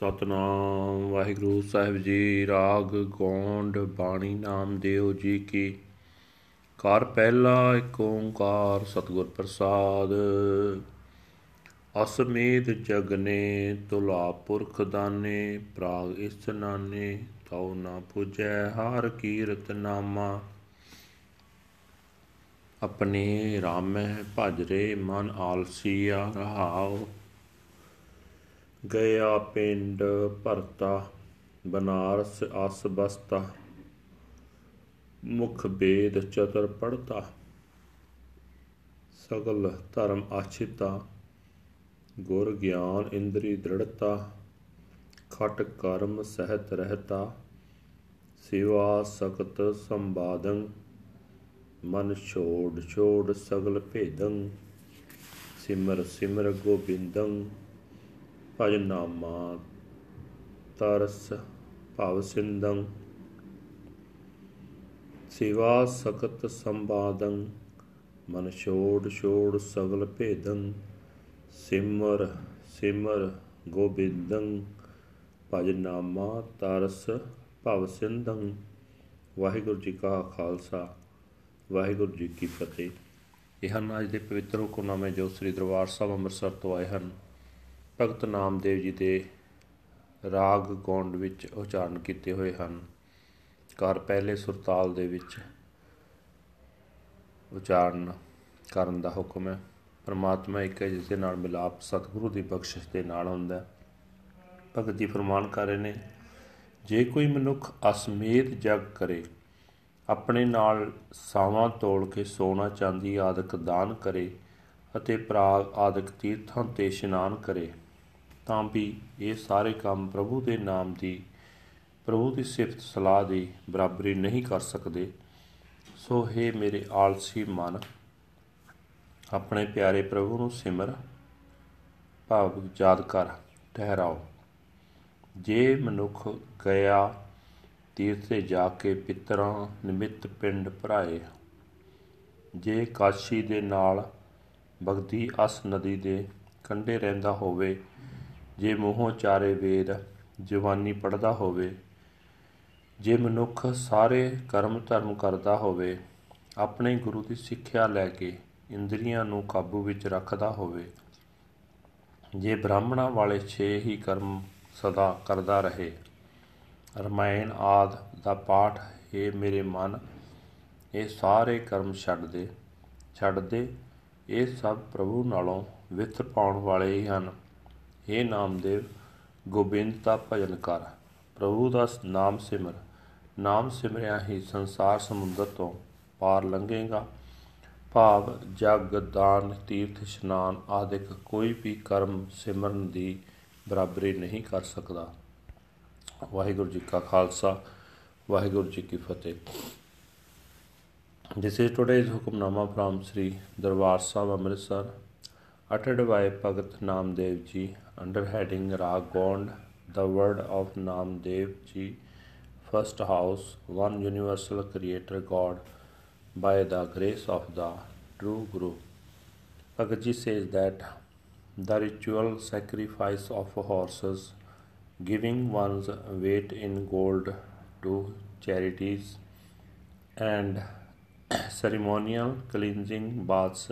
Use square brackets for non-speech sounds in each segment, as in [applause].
ਸਤਨਾਮ ਵਾਹਿਗੁਰੂ ਸਾਹਿਬ ਜੀ, ਰਾਗ ਗੋਂਡ ਬਾਣੀ ਨਾਮ ਦਿਓ ਜੀ ਕੀ। ਕਰ ਪਹਿਲਾ ਏਕ ਓੰਕਾਰ ਸਤਿਗੁਰ ਪ੍ਰਸਾਦ। ਅਸਮੇਤ ਜਗਨੇ ਤੁਲਾ ਪੁਰਖ ਦਾਨੇ, ਪ੍ਰਾਗ ਇਸਨਾਨੇ ਤਉ ਨਾ ਪੁਜੈ ਹਰ ਕੀਰਤ ਨਾਮਾ। ਆਪਣੇ ਰਾਮੈ ਭਜਰੇ ਮਨ ਆਲਸੀਆ ਰਹਾਓ ਗਿਆ ਪਿੰਡ ਭਰਤਾ, ਬਨਾਰਸ ਅਸ ਬਸਤਾ, ਮੁਖ ਬੇਦ ਚਤਰ ਪੜਤਾ। ਸਗਲ ਧਰਮ ਆਛਿਤਾ, ਗੁਰ ਗਿਆਨ ਇੰਦਰੀ ਦ੍ਰਿੜਤਾ, ਖਟ ਕਰਮ ਸਹਿਤ ਰਹਤਾ, ਸਿਵਾ ਸਕਤ ਸੰਬਾਦੰ, ਮਨ ਛੋੜ ਛੋੜ ਸਗਲ ਭੇਦੰ, ਸਿਮਰ ਸਿਮਰ ਗੋਬਿੰਦੰ। ਭਜ ਨਾਮਾ ਤਰਸ ਭਵ ਸਿੰਦੰ ਸੇਵਾ ਸਕਤ ਸੰਬਾਦੰ ਮਨ ਛੋੜ ਛੋੜ ਸਗਲ ਭੇਦੰ। ਸਿਮਰ ਸਿਮਰ ਗੋਬਿੰਦੰ, ਭਜ ਨਾਮਾ ਤਰਸ ਭਵ ਸਿੰਦੰ ਵਾਹਿਗੁਰੂ ਜੀ ਕਾ ਖਾਲਸਾ, ਵਾਹਿਗੁਰੂ ਜੀ ਕੀ ਫਤਿਹ। ਇਹ ਹਨ ਅੱਜ ਦੇ ਪਵਿੱਤਰ ਹੁਕਮਨਾਮੇ ਜੋ ਸ੍ਰੀ ਦਰਬਾਰ ਸਾਹਿਬ ਅੰਮ੍ਰਿਤਸਰ ਤੋਂ ਆਏ ਹਨ। ਭਗਤ ਨਾਮਦੇਵ ਜੀ ਦੇ ਰਾਗ ਗੌਂਡ ਵਿੱਚ ਉਚਾਰਨ ਕੀਤੇ ਹੋਏ ਹਨ। ਕਰ ਪਹਿਲੇ ਸੁਰਤਾਲ ਦੇ ਵਿੱਚ ਉਚਾਰਨ ਕਰਨ ਦਾ ਹੁਕਮ ਹੈ। ਪਰਮਾਤਮਾ ਇੱਕ ਹੈ ਜਿਸ ਦੇ ਨਾਲ ਮਿਲਾਪ ਸਤਿਗੁਰੂ ਦੀ ਬਖਸ਼ਿਸ਼ ਦੇ ਨਾਲ ਹੁੰਦਾ ਹੈ। ਭਗਤ ਜੀ ਫਰਮਾਨ ਕਰ ਰਹੇ ਨੇ, ਜੇ ਕੋਈ ਮਨੁੱਖ ਅਸਮੇਤ ਜਗ ਕਰੇ, ਆਪਣੇ ਨਾਲ ਸਾਵਾਂ ਤੋਲ ਕੇ ਸੋਨਾ ਚਾਂਦੀ ਆਦਿਕ ਦਾਨ ਕਰੇ ਅਤੇ ਪ੍ਰਾਗ ਆਦਿਕ ਤੀਰਥਾਂ ਤੇ ਇਸ਼ਨਾਨ ਕਰੇ ਤਾਂ ਵੀ ਇਹ ਸਾਰੇ ਕੰਮ ਪ੍ਰਭੂ ਦੇ ਨਾਮ ਦੀ, ਪ੍ਰਭੂ ਦੀ ਸਿਫਤ ਸਲਾਹ ਦੀ ਬਰਾਬਰੀ ਨਹੀਂ ਕਰ ਸਕਦੇ। ਸੋ ਹੈ ਮੇਰੇ ਆਲਸੀ ਮਨ ਆਪਣੇ ਪਿਆਰੇ ਪ੍ਰਭੂ ਨੂੰ ਸਿਮਰ ਭਾਵ ਯਾਦ ਕਰ, ਠਹਿਰਾਓ। ਜੇ ਮਨੁੱਖ ਗਿਆ ਤੀਰਥ ਤੇ ਜਾ ਕੇ ਪਿਤਰਾਂ ਨਿਮਿਤ ਪਿੰਡ ਭਰਾਏ, ਜੇ ਕਾਸ਼ੀ ਦੇ ਨਾਲ ਬਗਦੀ ਅਸ ਨਦੀ ਦੇ ਕੰਢੇ ਰਹਿੰਦਾ ਹੋਵੇ ਜੇ ਮੂੰਹੋਂ ਚਾਰੇ ਵੇਦ ਜਵਾਨੀ ਪੜਦਾ ਹੋਵੇ, ਜੇ ਮਨੁੱਖ ਸਾਰੇ ਕਰਮ ਧਰਮ ਕਰਦਾ ਹੋਵੇ, ਆਪਣੇ ਗੁਰੂ ਦੀ ਸਿੱਖਿਆ ਲੈ ਕੇ ਇੰਦਰੀਆਂ ਨੂੰ ਕਾਬੂ ਵਿੱਚ ਰੱਖਦਾ ਹੋਵੇ, ਜੇ ਬ੍ਰਾਹਮਣਾ ਵਾਲੇ 6 ਹੀ ਕਰਮ ਸਦਾ ਕਰਦਾ ਰਹੇ, ਰਮਾਇਣ ਆਦ ਦਾ ਪਾਠ, ਹੈ ਮੇਰੇ ਮਨ, ਇਹ ਸਾਰੇ ਕਰਮ ਛੱਡ ਦੇ ਛੱਡ ਦੇ, ਇਹ ਸਭ ਪ੍ਰਭੂ ਨਾਲੋਂ ਵਿਥ ਪਾਉਣ ਵਾਲੇ ਹੀ ਹਨ। हे ਨਾਮਦੇਵ, ਗੋਬਿੰਦ ਦਾ ਭਜਨ ਕਰ। ਪ੍ਰਭੂ ਦਾ ਨਾਮ ਸਿਮਰ। ਨਾਮ ਸਿਮਰਿਆ ਹੀ ਸੰਸਾਰ ਸਮੁੰਦਰ ਤੋਂ ਪਾਰ ਲੰਘੇਗਾ। ਭਾਵ, ਜਗ, ਦਾਨ, ਤੀਰਥ, ਇਸ਼ਨਾਨ ਆਦਿਕ ਕੋਈ ਵੀ ਕਰਮ ਸਿਮਰਨ ਦੀ ਬਰਾਬਰੀ ਨਹੀਂ ਕਰ ਸਕਦਾ। ਵਾਹਿਗੁਰੂ ਜੀ ਕਾ ਖਾਲਸਾ, ਵਾਹਿਗੁਰੂ ਜੀ ਕੀ ਫਤਿਹ। This is today's Hukamnama from Sri Darbar Sahib Amritsar uttered by Bhagat Namdev Ji under heading Rag Gond, the word of Namdev Ji, first house, one universal creator God, by the grace of the true Guru. Bhagat Ji says that the ritual sacrifice of horses, giving one's weight in gold to charities, and [coughs] ceremonial cleansing baths,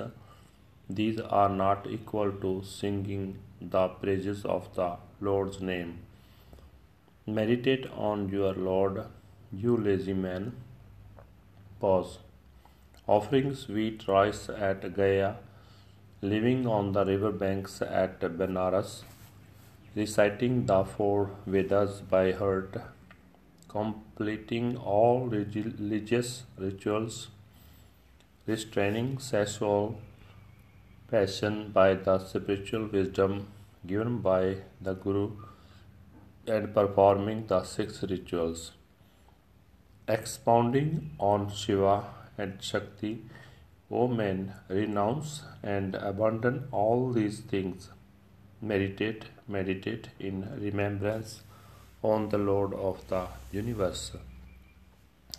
these are not equal to singing the praises of the Lord's name. Meditate on your Lord, you lazy man. Pause. Offering sweet rice at Gaya, living on the river banks at Benares, reciting the four Vedas by heart, completing all religious rituals, restraining sexual passion by the spiritual wisdom given by the Guru and performing the six rituals. Expounding on Shiva and Shakti, O men, renounce and abandon all these things. Meditate, meditate in remembrance on the Lord of the universe.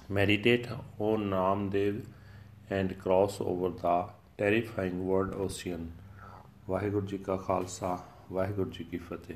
Meditate, O Namdev, and cross over the terrifying world ocean. Waheguru ji ਕਾ ਖਾਲਸਾ ਵਾਹਿਗੁਰੂ ਜੀ ਕੀ ਫਤਿਹ।